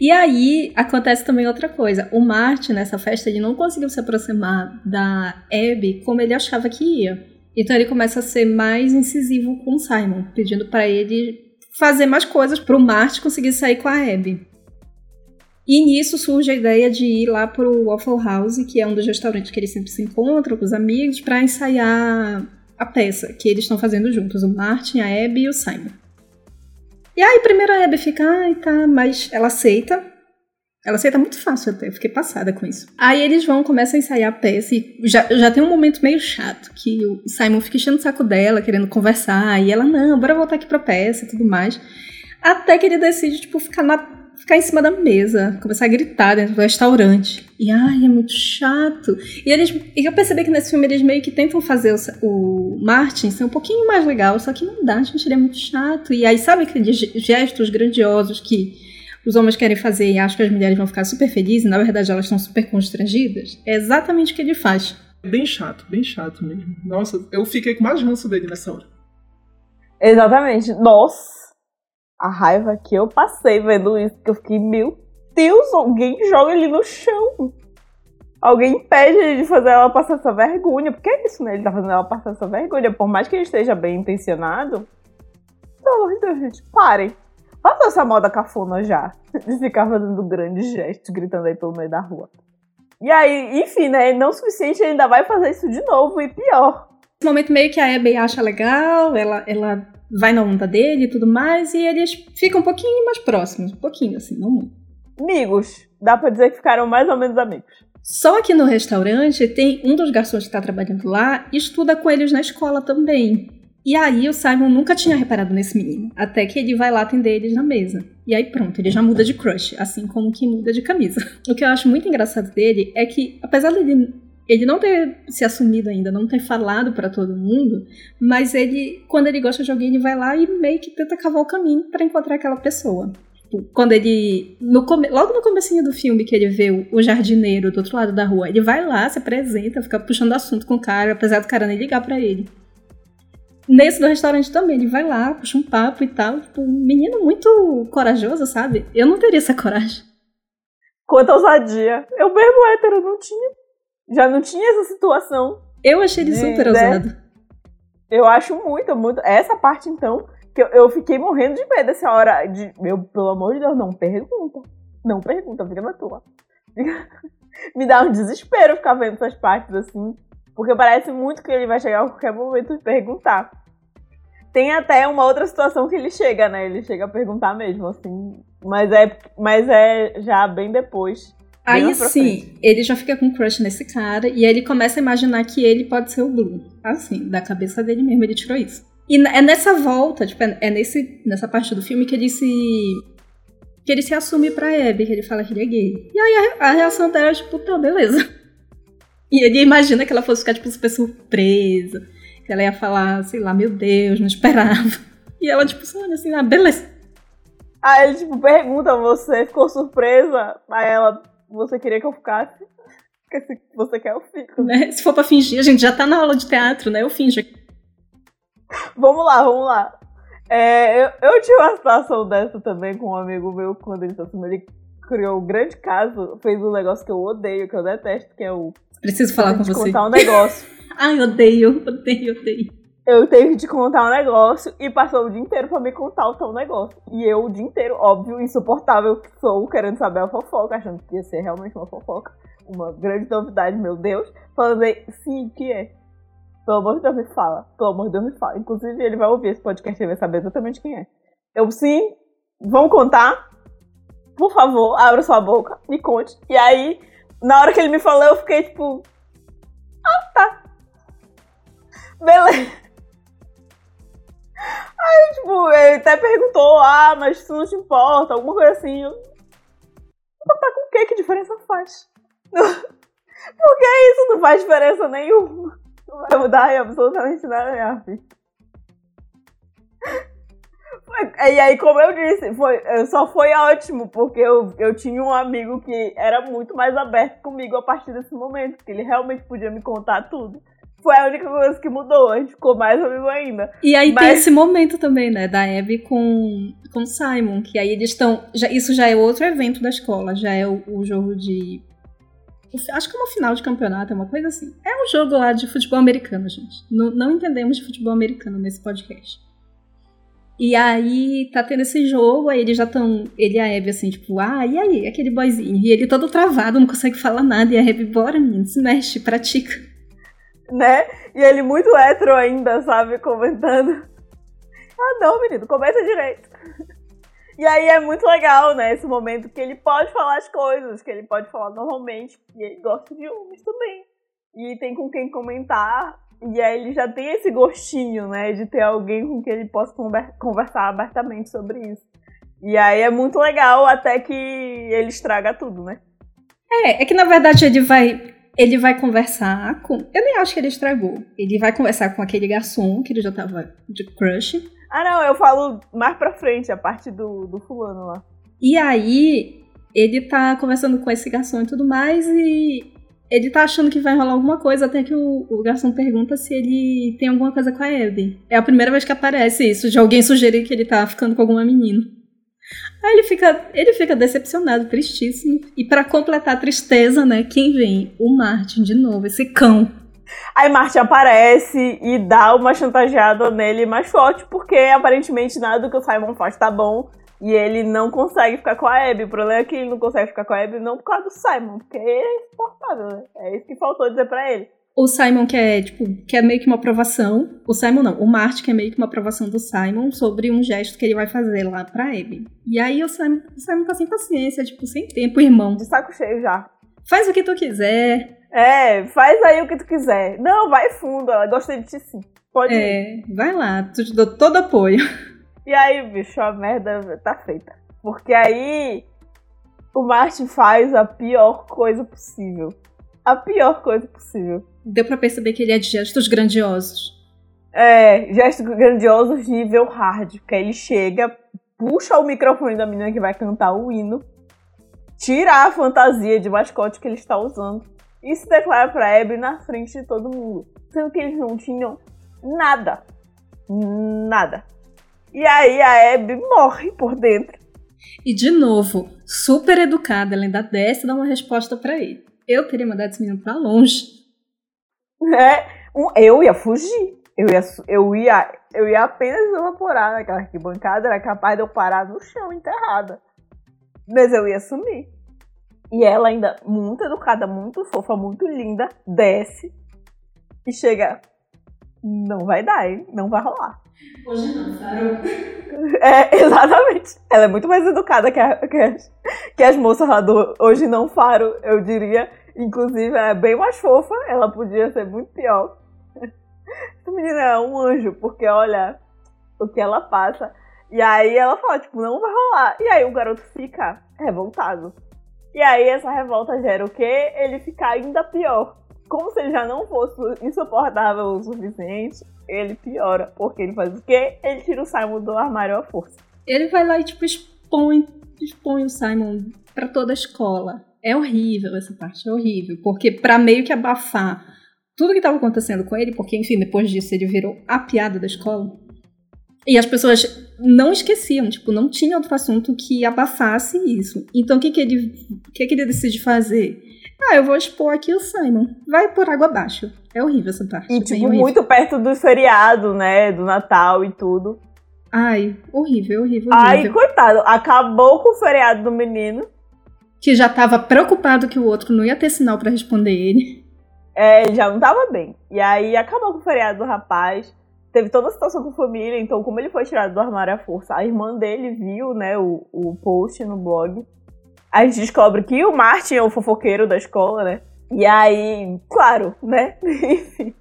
E aí acontece também outra coisa. O Martin, nessa festa, ele não conseguiu se aproximar da Abby como ele achava que ia. Então ele começa a ser mais incisivo com o Simon, pedindo pra ele fazer mais coisas pro Martin conseguir sair com a Abby. E nisso surge a ideia de ir lá pro Waffle House, que é um dos restaurantes que eles sempre se encontram com os amigos, pra ensaiar a peça que eles estão fazendo juntos, o Martin, a Abby e o Simon. E aí, primeiro a Abby fica, ai, tá, mas ela aceita. Ela aceita muito fácil até, eu fiquei passada com isso. Aí eles vão, começam a ensaiar a peça e já, já tem um momento meio chato, que o Simon fica enchendo o saco dela, querendo conversar, e ela, não, bora voltar aqui pra peça e tudo mais. Até que ele decide, tipo, ficar, na, ficar em cima da mesa, começar a gritar dentro do restaurante. E, ai, é muito chato. E eles, e eu percebi que nesse filme eles meio que tentam fazer o, o Martin ser um pouquinho mais legal, só que não dá, gente, ele é muito chato. E aí, sabe aqueles ge- gestos grandiosos que os homens querem fazer e acham que as mulheres vão ficar super felizes, e na verdade elas estão super constrangidas? É exatamente o que ele faz. Bem chato, bem chato mesmo. Nossa, eu fiquei com mais ranço dele nessa hora. Exatamente. Nossa! A raiva que eu passei vendo isso, que eu fiquei, meu Deus, alguém joga ele no chão. Alguém impede ele de fazer ela passar essa vergonha. Porque é isso, né? Ele tá fazendo ela passar essa vergonha. Por mais que ele esteja bem intencionado. Pelo amor de Deus, gente, parem. Passa essa moda cafona já. [LAUGHS] De ficar fazendo grandes gestos, gritando aí pelo meio da rua. E aí, enfim, né? Não o suficiente, ele ainda vai fazer isso de novo e pior. Esse momento meio que a Abby acha legal, ela, ela vai na onda dele e tudo mais, e eles ficam um pouquinho mais próximos, um pouquinho assim, não muito. Amigos. Dá pra dizer que ficaram mais ou menos amigos. Só que no restaurante tem um dos garçons que está trabalhando lá estuda com eles na escola também. E aí o Simon nunca tinha reparado nesse menino, até que ele vai lá atender eles na mesa. E aí pronto, ele já muda de crush, assim como que muda de camisa. [LAUGHS] O que eu acho muito engraçado dele é que, apesar dele ele não ter se assumido ainda, não ter falado para todo mundo, mas ele, quando ele gosta de alguém, ele vai lá e meio que tenta cavar o caminho para encontrar aquela pessoa. Tipo, quando ele. No come, logo no comecinho do filme que ele vê o, o, jardineiro do outro lado da rua, ele vai lá, se apresenta, fica puxando assunto com o cara, apesar do cara nem ligar para ele. Nesse do restaurante também, ele vai lá, puxa um papo e tal. Tipo, um menino muito corajoso, sabe? Eu não teria essa coragem. Quanta ousadia. Eu mesmo hétero não tinha. Já não tinha essa situação. Eu achei ele super né? ousado. Eu acho muito, muito. Essa parte, então, que eu, eu fiquei morrendo de medo essa hora. De, meu, pelo amor de Deus, não pergunta. Não pergunta, fica na tua. [LAUGHS] Me dá um desespero ficar vendo essas partes assim. Porque parece muito que ele vai chegar a qualquer momento e perguntar. Tem até uma outra situação que ele chega, né? Ele chega a perguntar mesmo, assim. Mas é, mas é já bem depois. Aí sim, ele já fica com crush nesse cara e aí ele começa a imaginar que ele pode ser o Blue. Assim, da cabeça dele mesmo ele tirou isso. E é nessa volta, tipo, é, é nesse, nessa parte do filme que ele se. que ele se assume pra Abby, que ele fala que ele é gay. E aí a, a reação dela é tipo, tá, beleza. [LAUGHS] E ele imagina que ela fosse ficar, tipo, super surpresa. Que ela ia falar, sei lá, meu Deus, não esperava. [LAUGHS] E ela, tipo, olha assim, ah, beleza. Aí ele, tipo, pergunta, você ficou surpresa? Aí ela, você queria que eu ficasse? Porque se você quer, eu fico. Né? Se for pra fingir, a gente já tá na aula de teatro, né? Eu finjo. Vamos lá, vamos lá. É, eu, eu tinha uma situação dessa também com um amigo meu, quando ele, assim, ele criou um grande caso, fez um negócio que eu odeio, que eu detesto, que é o. Preciso falar com você. contar um negócio. [LAUGHS] Ai, odeio, odeio, odeio. Eu teve de contar um negócio e passou o dia inteiro pra me contar o tal negócio. E eu o dia inteiro, óbvio, insuportável que sou, querendo saber a fofoca, achando que ia ser realmente uma fofoca. Uma grande novidade, meu Deus. Falando aí, sim, que é? Pelo amor de Deus, me fala. Pelo amor de Deus, me fala. Inclusive, ele vai ouvir esse podcast e vai saber exatamente quem é. Eu, sim, vamos contar? Por favor, abra sua boca, me conte. E aí, na hora que ele me falou, eu fiquei tipo. Ah, tá. Beleza. Aí, tipo, ele até perguntou, ah, mas isso não te importa, alguma coisa assim. Eu, importar com o que? Que diferença faz? [LAUGHS] Porque isso não faz diferença nenhuma. Não vai mudar absolutamente nada, minha filha. [LAUGHS] E aí, como eu disse, foi, só foi ótimo, porque eu, eu tinha um amigo que era muito mais aberto comigo a partir desse momento, que ele realmente podia me contar tudo. Foi a única coisa que mudou, a gente ficou mais amigo ainda. E aí Mas... tem esse momento também, né, da Abby com, com Simon, que aí eles estão. isso já é outro evento da escola, já é o, o jogo de Acho que é uma final de campeonato, é uma coisa assim. É um jogo lá de futebol americano, gente. Não, não entendemos de futebol americano nesse podcast. E aí tá tendo esse jogo, aí eles já estão. Ele e a Abby assim, tipo, ah, e aí, aquele boyzinho? E ele todo travado, não consegue falar nada. E a Abby, bora, menino, se mexe, pratica. Né? E ele muito hétero ainda, sabe? Comentando. Ah, não, menino, começa direito. E aí é muito legal, né, esse momento que ele pode falar as coisas, que ele pode falar normalmente, e ele gosta de homens também. E tem com quem comentar, e aí ele já tem esse gostinho, né, de ter alguém com quem ele possa conversar abertamente sobre isso. E aí é muito legal até que ele estraga tudo, né? É, é que na verdade ele vai ele vai conversar com. Eu nem acho que ele estragou. Ele vai conversar com aquele garçom que ele já tava de crush. Ah, não, eu falo mais pra frente, a parte do, do fulano lá. E aí, ele tá conversando com esse garçom e tudo mais, e ele tá achando que vai rolar alguma coisa, até que o, o garçom pergunta se ele tem alguma coisa com a Abby. É a primeira vez que aparece isso, de alguém sugerir que ele tá ficando com alguma menina. Aí ele fica, ele fica decepcionado, tristíssimo. E para completar a tristeza, né, quem vem? O Martin de novo, esse cão. Aí Martin aparece e dá uma chantageada nele mais forte, porque aparentemente nada do que o Simon faz tá bom. E ele não consegue ficar com a Abby. O problema é que ele não consegue ficar com a Abby não por causa do Simon, porque é insuportável, né? É isso que faltou dizer pra ele. O Simon quer, tipo, quer meio que uma aprovação. O Simon não, o Martin quer meio que uma aprovação do Simon sobre um gesto que ele vai fazer lá pra Abby. E aí o Simon, o Simon tá sem paciência, tipo, sem tempo, irmão. De saco cheio já. Faz o que tu quiser. É, faz aí o que tu quiser. Não, vai fundo, ela gostei de ti sim. Pode ir. É, vai lá, tu te dou todo apoio. E aí, bicho, a merda tá feita. Porque aí o Martin faz a pior coisa possível. A pior coisa possível. Deu pra perceber que ele é de gestos grandiosos. É, gestos grandiosos nível hard. Que aí ele chega, puxa o microfone da menina que vai cantar o hino, tira a fantasia de mascote que ele está usando e se declara pra Abby na frente de todo mundo. Sendo que eles não tinham nada. Nada. E aí a Abby morre por dentro. E de novo, super educada, ela ainda desce e dá uma resposta pra ele. Eu teria mandado esse menino pra longe. É, um- eu ia fugir. Eu ia, eu ia, eu ia apenas evaporar naquela arquibancada, era capaz de eu parar no chão enterrada. Mas eu ia sumir. E ela ainda, muito educada, muito fofa, muito linda, desce e chega. Não vai dar, hein? Não vai rolar. Hoje não, Farol. É, [LAUGHS] exatamente. Ela é muito mais educada que, a- que as, que as moças lá do Hoje Não Faro, eu diria. Inclusive, é bem mais fofa. Ela podia ser muito pior. Essa menina é um anjo, porque olha o que ela passa. E aí ela fala, tipo, não vai rolar. E aí o garoto fica revoltado. E aí essa revolta gera o quê? Ele fica ainda pior. Como se ele já não fosse insuportável o suficiente, ele piora. Porque ele faz o quê? Ele tira o Simon do armário à força. Ele vai lá e, tipo, expõe, expõe o Simon pra toda a escola. É horrível essa parte, é horrível. Porque pra meio que abafar tudo que tava acontecendo com ele, porque, enfim, depois disso ele virou a piada da escola. E as pessoas não esqueciam, tipo, não tinha outro assunto que abafasse isso. Então o que que ele, que que ele decide fazer? Ah, eu vou expor aqui o Simon. Vai por água abaixo. É horrível essa parte. E, é tipo, horrível. muito perto do feriado, né? Do Natal e tudo. Ai, horrível, horrível, Ai, horrível. coitado, acabou com o feriado do menino. Que já tava preocupado que o outro não ia ter sinal pra responder ele. É, ele já não tava bem. E aí acabou com o feriado do rapaz. Teve toda a situação com a família, então como ele foi tirado do armário à força, a irmã dele viu, né, o, o post no blog. A gente descobre que o Martin é o fofoqueiro da escola, né? E aí, claro, né? [LAUGHS] Enfim.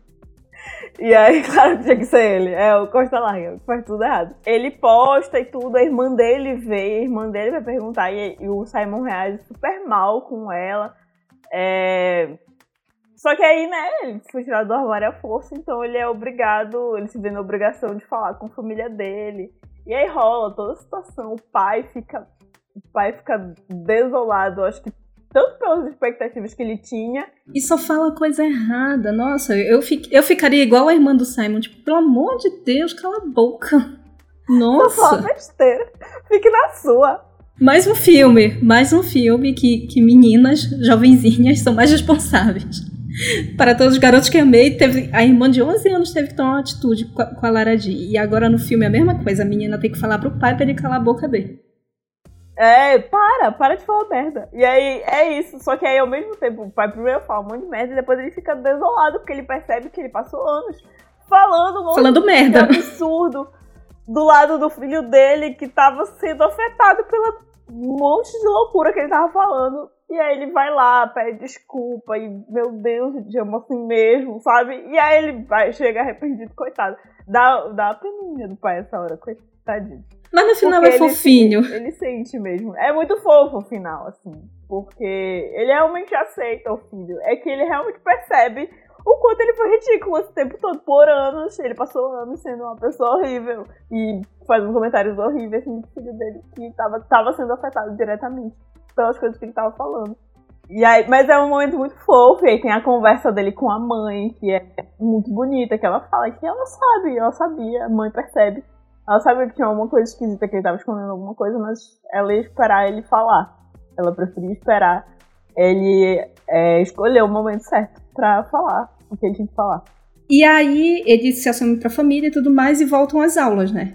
E aí, [LAUGHS] claro que tinha que ser ele. É o Costa Larga, faz tudo errado. Ele posta e tudo, a irmã dele vê, a irmã dele vai perguntar, e, e o Simon reage super mal com ela. É... Só que aí, né, ele foi tirado do armário à força, então ele é obrigado, ele se vê na obrigação de falar com a família dele. E aí rola toda a situação, o pai fica. O pai fica desolado, acho que tanto pelas expectativas que ele tinha, E só fala coisa errada. Nossa, eu, fi- eu ficaria igual a irmã do Simon. Tipo, pelo amor de Deus, cala a boca. [LAUGHS] só fala Nossa. besteira. Fique na sua. Mais um filme. Mais um filme que, que meninas jovenzinhas são mais responsáveis. [LAUGHS] Para todos os garotos que amei, teve, a irmã de 11 anos teve que tomar uma atitude com a, com a Lara Jean. E agora no filme é a mesma coisa. A menina tem que falar pro pai pra ele calar a boca dele. É, para, para de falar merda. E aí, é isso. Só que aí, ao mesmo tempo, o pai primeiro fala um monte de merda e depois ele fica desolado, porque ele percebe que ele passou anos falando um monte Falando de merda. absurdo do lado do filho dele, que tava sendo afetado pela um monte de loucura que ele tava falando. E aí ele vai lá, pede desculpa, e meu Deus, te amo assim mesmo, sabe? E aí ele vai, chega arrependido, coitado. Dá, dá a peninha do pai essa hora, coitadinho. Mas no final Porque é ele fofinho. se- Ele sente mesmo. É muito fofo o final, assim. Porque ele realmente aceita o filho. É que ele realmente percebe o quanto ele foi ridículo esse tempo todo. Por anos, ele passou anos sendo uma pessoa horrível. E fazendo comentários horríveis assim, do filho dele, que tava, tava sendo afetado diretamente pelas coisas que ele tava falando. E aí, mas é um momento muito fofo, e aí tem a conversa dele com a mãe, que é muito bonita, que ela fala que ela sabe, ela sabia, a mãe percebe. Ela sabia que tinha alguma coisa esquisita, que ele tava escondendo alguma coisa, mas ela ia esperar ele falar. Ela preferia esperar ele é, escolher o momento certo pra falar o que ele tinha que falar. E aí ele se assume pra família e tudo mais e voltam às aulas, né?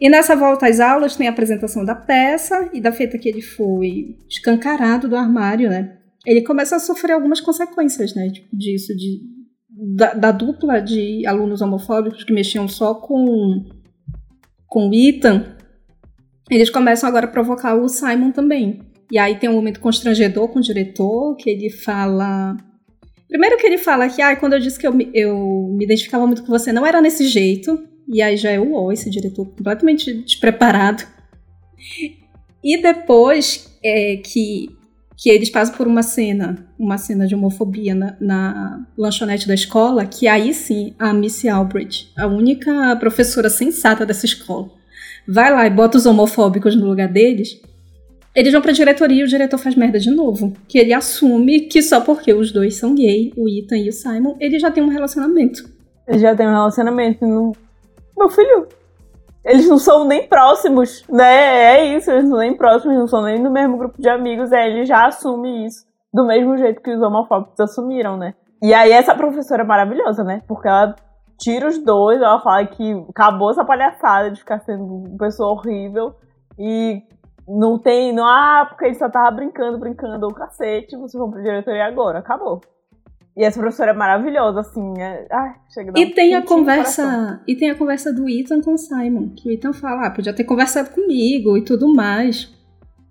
E nessa volta às aulas tem a apresentação da peça e da feita que ele foi escancarado do armário, né? Ele começa a sofrer algumas consequências, né? Tipo, disso, de, da, da dupla de alunos homofóbicos que mexiam só com, com o Ethan. Eles começam agora a provocar o Simon também. E aí tem um momento constrangedor com o diretor, que ele fala. Primeiro que ele fala que, ah, quando eu disse que eu eu me identificava muito com você, não era nesse jeito. E aí já é o esse diretor completamente despreparado. E depois é, que, que eles passam por uma cena, uma cena de homofobia na, na lanchonete da escola, que aí sim a Missy Albrecht, a única professora sensata dessa escola, vai lá e bota os homofóbicos no lugar deles. Eles vão pra diretoria e o diretor faz merda de novo. Que ele assume que só porque os dois são gay, o Ethan e o Simon, ele já tem um relacionamento. Ele já tem um relacionamento. Não... Meu filho, eles não são nem próximos, né? É isso, eles não são nem próximos, não são nem do mesmo grupo de amigos. É, ele já assume isso. Do mesmo jeito que os homofóbicos assumiram, né? E aí essa professora é maravilhosa, né? Porque ela tira os dois, ela fala que acabou essa palhaçada de ficar sendo uma pessoa horrível. E não tem, não, ah, porque ele só tava brincando, brincando, o cacete, vocês vão pra diretoria agora, acabou. E essa professora é maravilhosa, assim, é, ai, chega E tem a conversa, e tem a conversa do Ethan com o Simon, que o Ethan fala, ah, podia ter conversado comigo e tudo mais.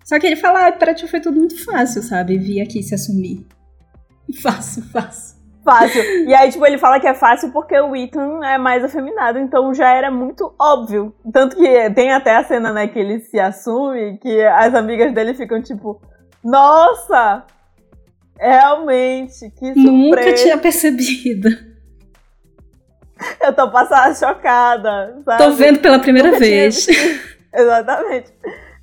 Só que ele fala, ah, pra ti foi tudo muito fácil, sabe, vir aqui se assumir. [LAUGHS] Fácil, fácil fácil. E aí, tipo, ele fala que é fácil porque o Ethan é mais afeminado, então já era muito óbvio. Tanto que tem até a cena, né, que ele se assume, que as amigas dele ficam tipo, nossa! Realmente, que surpresa. Nunca tinha percebido. [LAUGHS] Eu tô passada chocada, sabe? Tô vendo pela primeira Nunca vez. [LAUGHS] Exatamente.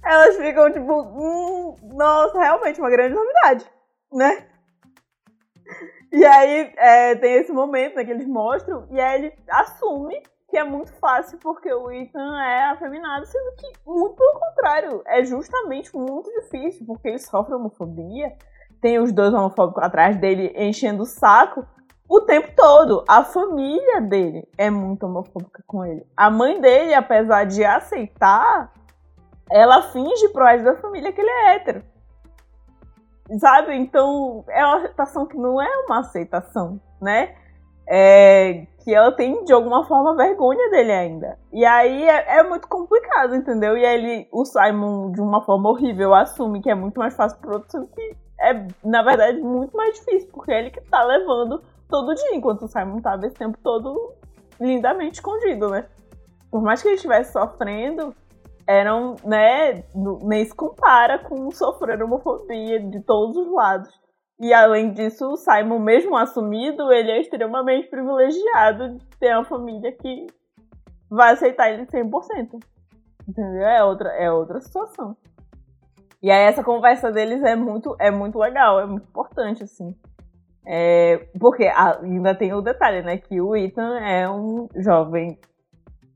Elas ficam tipo, hum, nossa, realmente uma grande novidade, né? E aí é, tem esse momento né, que eles mostram, e aí ele assume que é muito fácil porque o Ethan é afeminado, sendo que, muito pelo contrário, é justamente muito difícil, porque ele sofre homofobia, tem os dois homofóbicos atrás dele enchendo o saco o tempo todo. A família dele é muito homofóbica com ele. A mãe dele, apesar de aceitar, ela finge pro resto da família que ele é hétero. Sabe? Então, é uma aceitação que não é uma aceitação, né? É, que ela tem, de alguma forma, vergonha dele ainda. E aí é, é, muito complicado, entendeu? E aí ele, o Simon, de uma forma horrível, assume que é muito mais fácil pro outro, que é, na verdade, muito mais difícil, porque é ele que tá levando todo dia, enquanto o Simon tava esse tempo todo lindamente escondido, né? Por mais que ele estivesse sofrendo, eram, né, nem se compara com sofrer homofobia de todos os lados. E além disso, o Simon, mesmo assumido, ele é extremamente privilegiado de ter uma família que vai aceitar ele 100%. Entendeu? É outra, é outra situação. E aí essa conversa deles é muito, é muito legal, é muito importante, assim. É, porque ainda tem o detalhe, né? Que o Ethan é um jovem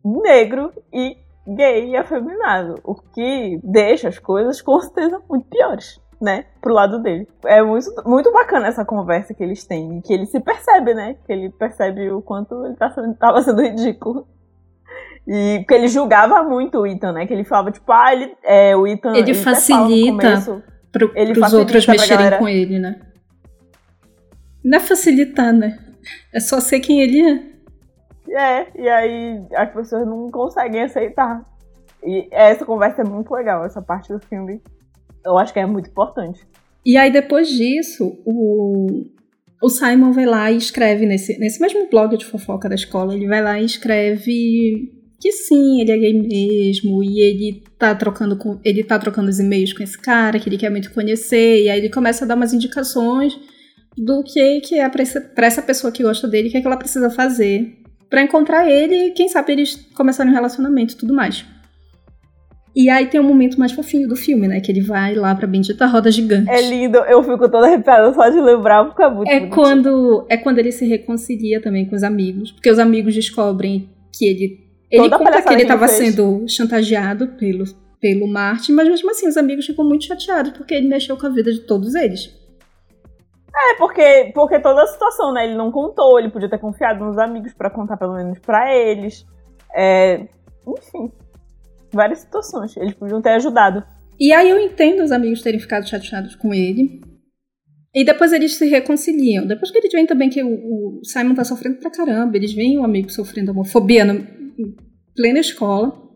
negro e gay e afeminado, o que deixa as coisas com certeza muito piores, né, pro lado dele. É muito, muito bacana essa conversa que eles têm, que ele se percebe, né, que ele percebe o quanto ele tá sendo, tava sendo ridículo. E porque ele julgava muito o Ethan, né, que ele falava, tipo, ah, ele, é, o Ethan... Ele, ele facilita começo, pro, ele pros facilita outros mexerem com ele, né. Não é facilitar, né, é só ser quem ele é. É, e aí as pessoas não conseguem aceitar. E essa conversa é muito legal, essa parte do filme. Eu acho que é muito importante. E aí, depois disso, o, o Simon vai lá e escreve nesse, nesse mesmo blog de fofoca da escola, ele vai lá e escreve que sim, ele é gay mesmo, e ele tá trocando com. Ele tá trocando os e-mails com esse cara, que ele quer muito conhecer, e aí ele começa a dar umas indicações do que, que é pra essa, pra essa pessoa que gosta dele, o que, é que ela precisa fazer para encontrar ele e quem sabe eles começarem um relacionamento e tudo mais. E aí tem um momento mais fofinho do filme, né? Que ele vai lá pra bendita roda gigante. É lindo, eu fico toda arrepiada só de lembrar, porque é muito é quando É quando ele se reconcilia também com os amigos, porque os amigos descobrem que ele... Ele conta que ele estava sendo chantageado pelo, pelo Martin, mas mesmo assim os amigos ficam muito chateados, porque ele mexeu com a vida de todos eles. É, porque, porque toda a situação, né? Ele não contou, ele podia ter confiado nos amigos para contar pelo menos para eles. É, enfim, várias situações. Eles podiam ter ajudado. E aí eu entendo os amigos terem ficado chateados com ele. E depois eles se reconciliam. Depois que eles veem também que o, o Simon tá sofrendo pra caramba, eles veem o amigo sofrendo homofobia na plena escola.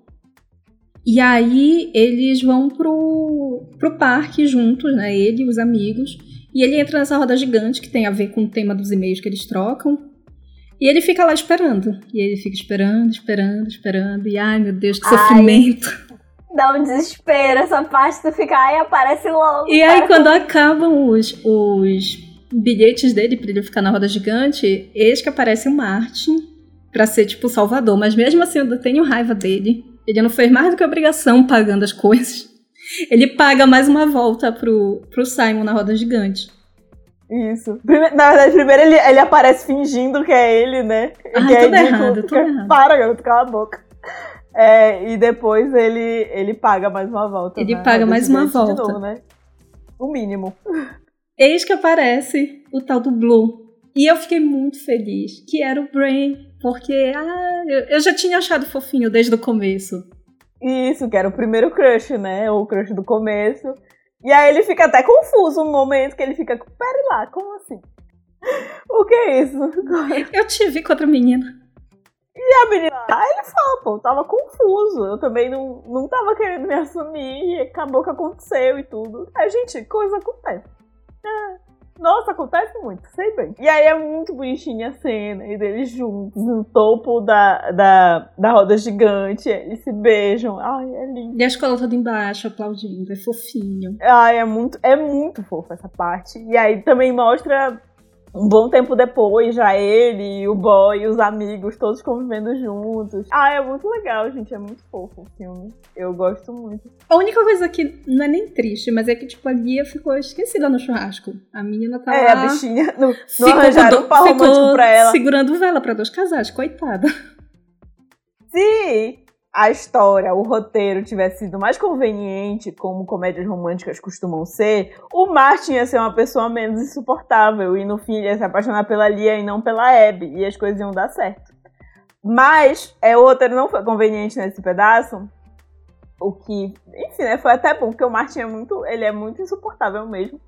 E aí eles vão pro, pro parque juntos, né? Ele e os amigos. E ele entra nessa roda gigante que tem a ver com o tema dos e-mails que eles trocam. E ele fica lá esperando. E ele fica esperando, esperando, esperando. E ai meu Deus, que Ai. sofrimento. Dá um desespero essa parte tu fica, ai, aparece logo. E aí, quando acabam os, os bilhetes dele pra ele ficar na roda gigante, eis que aparece o Martin pra ser tipo salvador. Mas mesmo assim, eu tenho raiva dele. Ele não fez mais do que obrigação pagando as coisas. [LAUGHS] Ele paga mais uma volta pro, pro Simon na roda gigante. Isso. Prime- Na verdade, primeiro ele, ele aparece fingindo que é ele, né? Ai, que é tudo ridículo, errado, tudo errado. Para, garoto, cala a boca. É, e depois ele, ele paga mais uma volta. Ele na paga mais uma gigante de volta. novo, né? O mínimo. Eis que aparece o tal do Blue. E eu fiquei muito feliz que era o Brain. Porque ah, eu, já tinha achado fofinho desde o começo. Isso, que era o primeiro crush, né? O crush do começo. E aí ele fica até confuso um momento que ele fica, pera lá, como assim? [LAUGHS] O que é isso? [LAUGHS] Eu tive com outra menina. E a menina, aí ele fala, pô, tava confuso, eu também não, não tava querendo me assumir, e acabou que aconteceu e tudo. Aí, gente, coisa acontece. É. Nossa, acontece muito, sei bem. E aí é muito bonitinha a cena, e deles juntos, no topo da, da, da roda gigante, eles se beijam. Ai, é lindo. E a escola toda embaixo aplaudindo, é fofinho. Ai, é muito, é muito fofa essa parte. E aí também mostra um bom tempo depois, já ele, o boy, os amigos, todos convivendo juntos. Ah, é muito legal, gente. É muito fofo o filme. Eu gosto muito. A única coisa que não é nem triste, mas é que, tipo, a Lia ficou esquecida no churrasco. A menina tá é, lá. a bichinha. Não, não ficou com arranjaram do- ficou pra ela. segurando vela pra dois casais, coitada. Se a história, o roteiro tivesse sido mais conveniente, como comédias românticas costumam ser, o Martin ia ser uma pessoa menos insuportável e no fim ia se apaixonar pela Lia e não pela Abby e as coisas iam dar certo. Mas é, o roteiro não foi conveniente nesse pedaço, o que, enfim, né, foi até bom, porque o Martin é muito, ele é muito insuportável mesmo.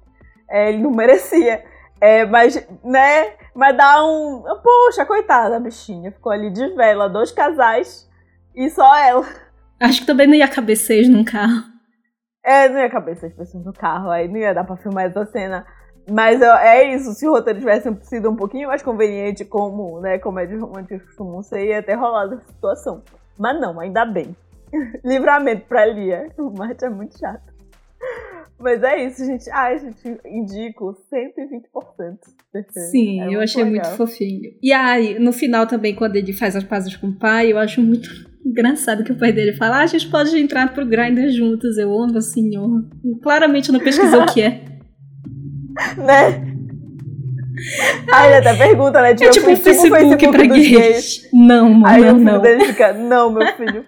É, ele não merecia. É, mas, né, mas dá um. Poxa, coitada, a bichinha. Ficou ali de vela, dois casais e só ela. Acho que também não ia caber seis num carro. É, não ia caber seis pessoas no carro, aí não ia dar pra filmar essa cena. Mas é isso, se o roteiro tivesse sido um pouquinho mais conveniente, como né, comédias românticas costumam ser, ia ter rolado essa situação. Mas não, ainda bem. [LAUGHS] Livramento pra Lia. O Martin é muito chato. Mas é isso, gente. Ai, gente, indico 120%. desse filme. Sim, É eu achei legal. muito fofinho. E aí, no final também, quando ele faz as pazes com o pai, eu acho muito engraçado que o pai dele fala: ah, a gente pode entrar pro Grindr juntos. Eu amo, senhor. Claramente não pesquisou o que é. [LAUGHS] Né? Aí ele até pergunta, né? Tipo, É tipo um eu fui- Facebook, pra dos gays. Não, mano, Aí o não, filho não. dele fica, não, meu filho.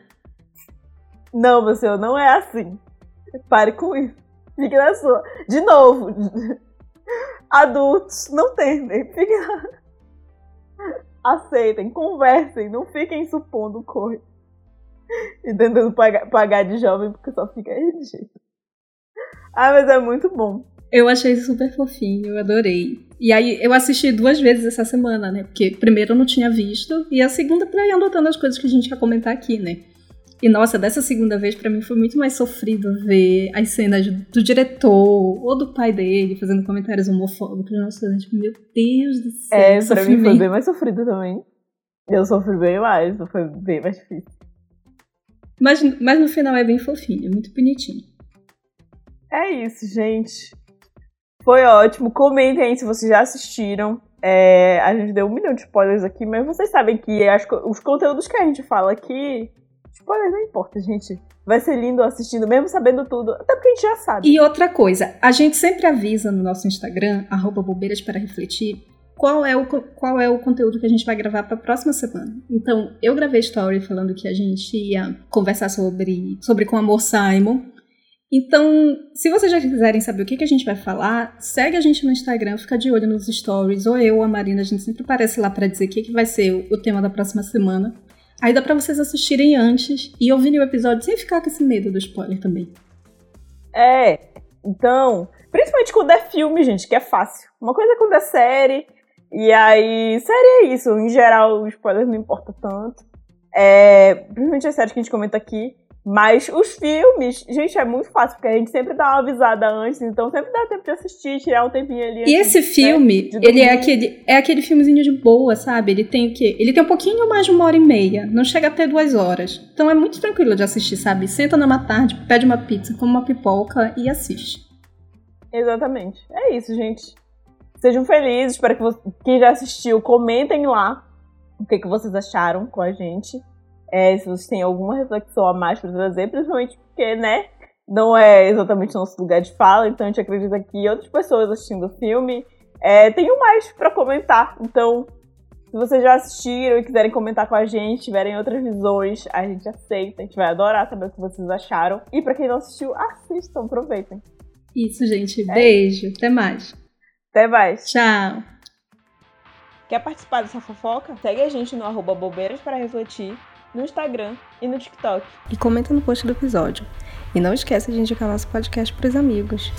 Não, meu senhor, não é assim. Pare com isso. Fique na sua. De novo. [LAUGHS] Adultos, não tentem. Fiquem. Aceitem, conversem, não fiquem supondo coisa. E tentando pagar, pagar de jovem, porque só fica jeito. Ah, mas é muito bom. Eu achei super fofinho, eu adorei. E aí, eu assisti duas vezes essa semana, né? Porque primeiro eu não tinha visto, e a segunda pra ir anotando as coisas que a gente ia comentar aqui, né? E nossa, dessa segunda vez pra mim foi muito mais sofrido ver as cenas do diretor ou do pai dele fazendo comentários homofóbicos. Nossa, meu Deus do céu. É, pra mim foi bem mais sofrido também. Eu sofri bem mais, foi bem mais difícil. Mas, mas no final é bem fofinho, é muito bonitinho. É isso, gente. Foi ótimo. Comentem aí se vocês já assistiram. É, a gente deu um milhão de spoilers aqui, mas vocês sabem que as co- os conteúdos que a gente fala aqui. Spoilers não importa, gente. Vai ser lindo assistindo, mesmo sabendo tudo. Até porque a gente já sabe. E outra coisa, a gente sempre avisa no nosso Instagram, arroba bobeiras para refletir, qual é, o, qual é o conteúdo que a gente vai gravar para a próxima semana. Então, eu gravei story falando que a gente ia conversar sobre, sobre Com Amor Simon. Então, se vocês já quiserem saber o que, que a gente vai falar, segue a gente no Instagram, fica de olho nos stories, ou eu ou a Marina, a gente sempre aparece lá para dizer o que, que vai ser o, o tema da próxima semana. Aí dá pra vocês assistirem antes e ouvirem o episódio sem ficar com esse medo do spoiler também. É. Então, principalmente quando é filme, gente, que é fácil. Uma coisa é quando é série. E aí, série é isso. Em geral, o spoiler não importa tanto. É, principalmente as séries que a gente comenta aqui. Mas os filmes, gente, é muito fácil, porque a gente sempre dá uma avisada antes, então sempre dá tempo de assistir, tirar um tempinho ali. E esse filme, né, de ele é aquele, é aquele filmezinho de boa, sabe? Ele tem o quê? Ele tem um pouquinho mais de uma hora e meia. Não chega a ter duas horas. Então é muito tranquilo de assistir, sabe? Senta numa tarde, pede uma pizza, come uma pipoca e assiste. Exatamente. É isso, gente. Sejam felizes, espero que quem já assistiu, comentem lá o que, que vocês acharam com a gente. É, se vocês têm alguma reflexão a mais para trazer, principalmente porque, né, não é exatamente nosso lugar de fala, então a gente acredita que outras pessoas assistindo o filme é, tenham mais para comentar. Então, se vocês já assistiram e quiserem comentar com a gente, tiverem outras visões, a gente aceita, a gente vai adorar saber o que vocês acharam. E para quem não assistiu, assistam, aproveitem. Isso, gente. Beijo. Até mais. Até mais! Tchau. Quer participar dessa fofoca? Segue a gente no arroba bobeiras para refletir, no Instagram e no TikTok. E comenta no post do episódio. E não esqueça de indicar nosso podcast pros amigos.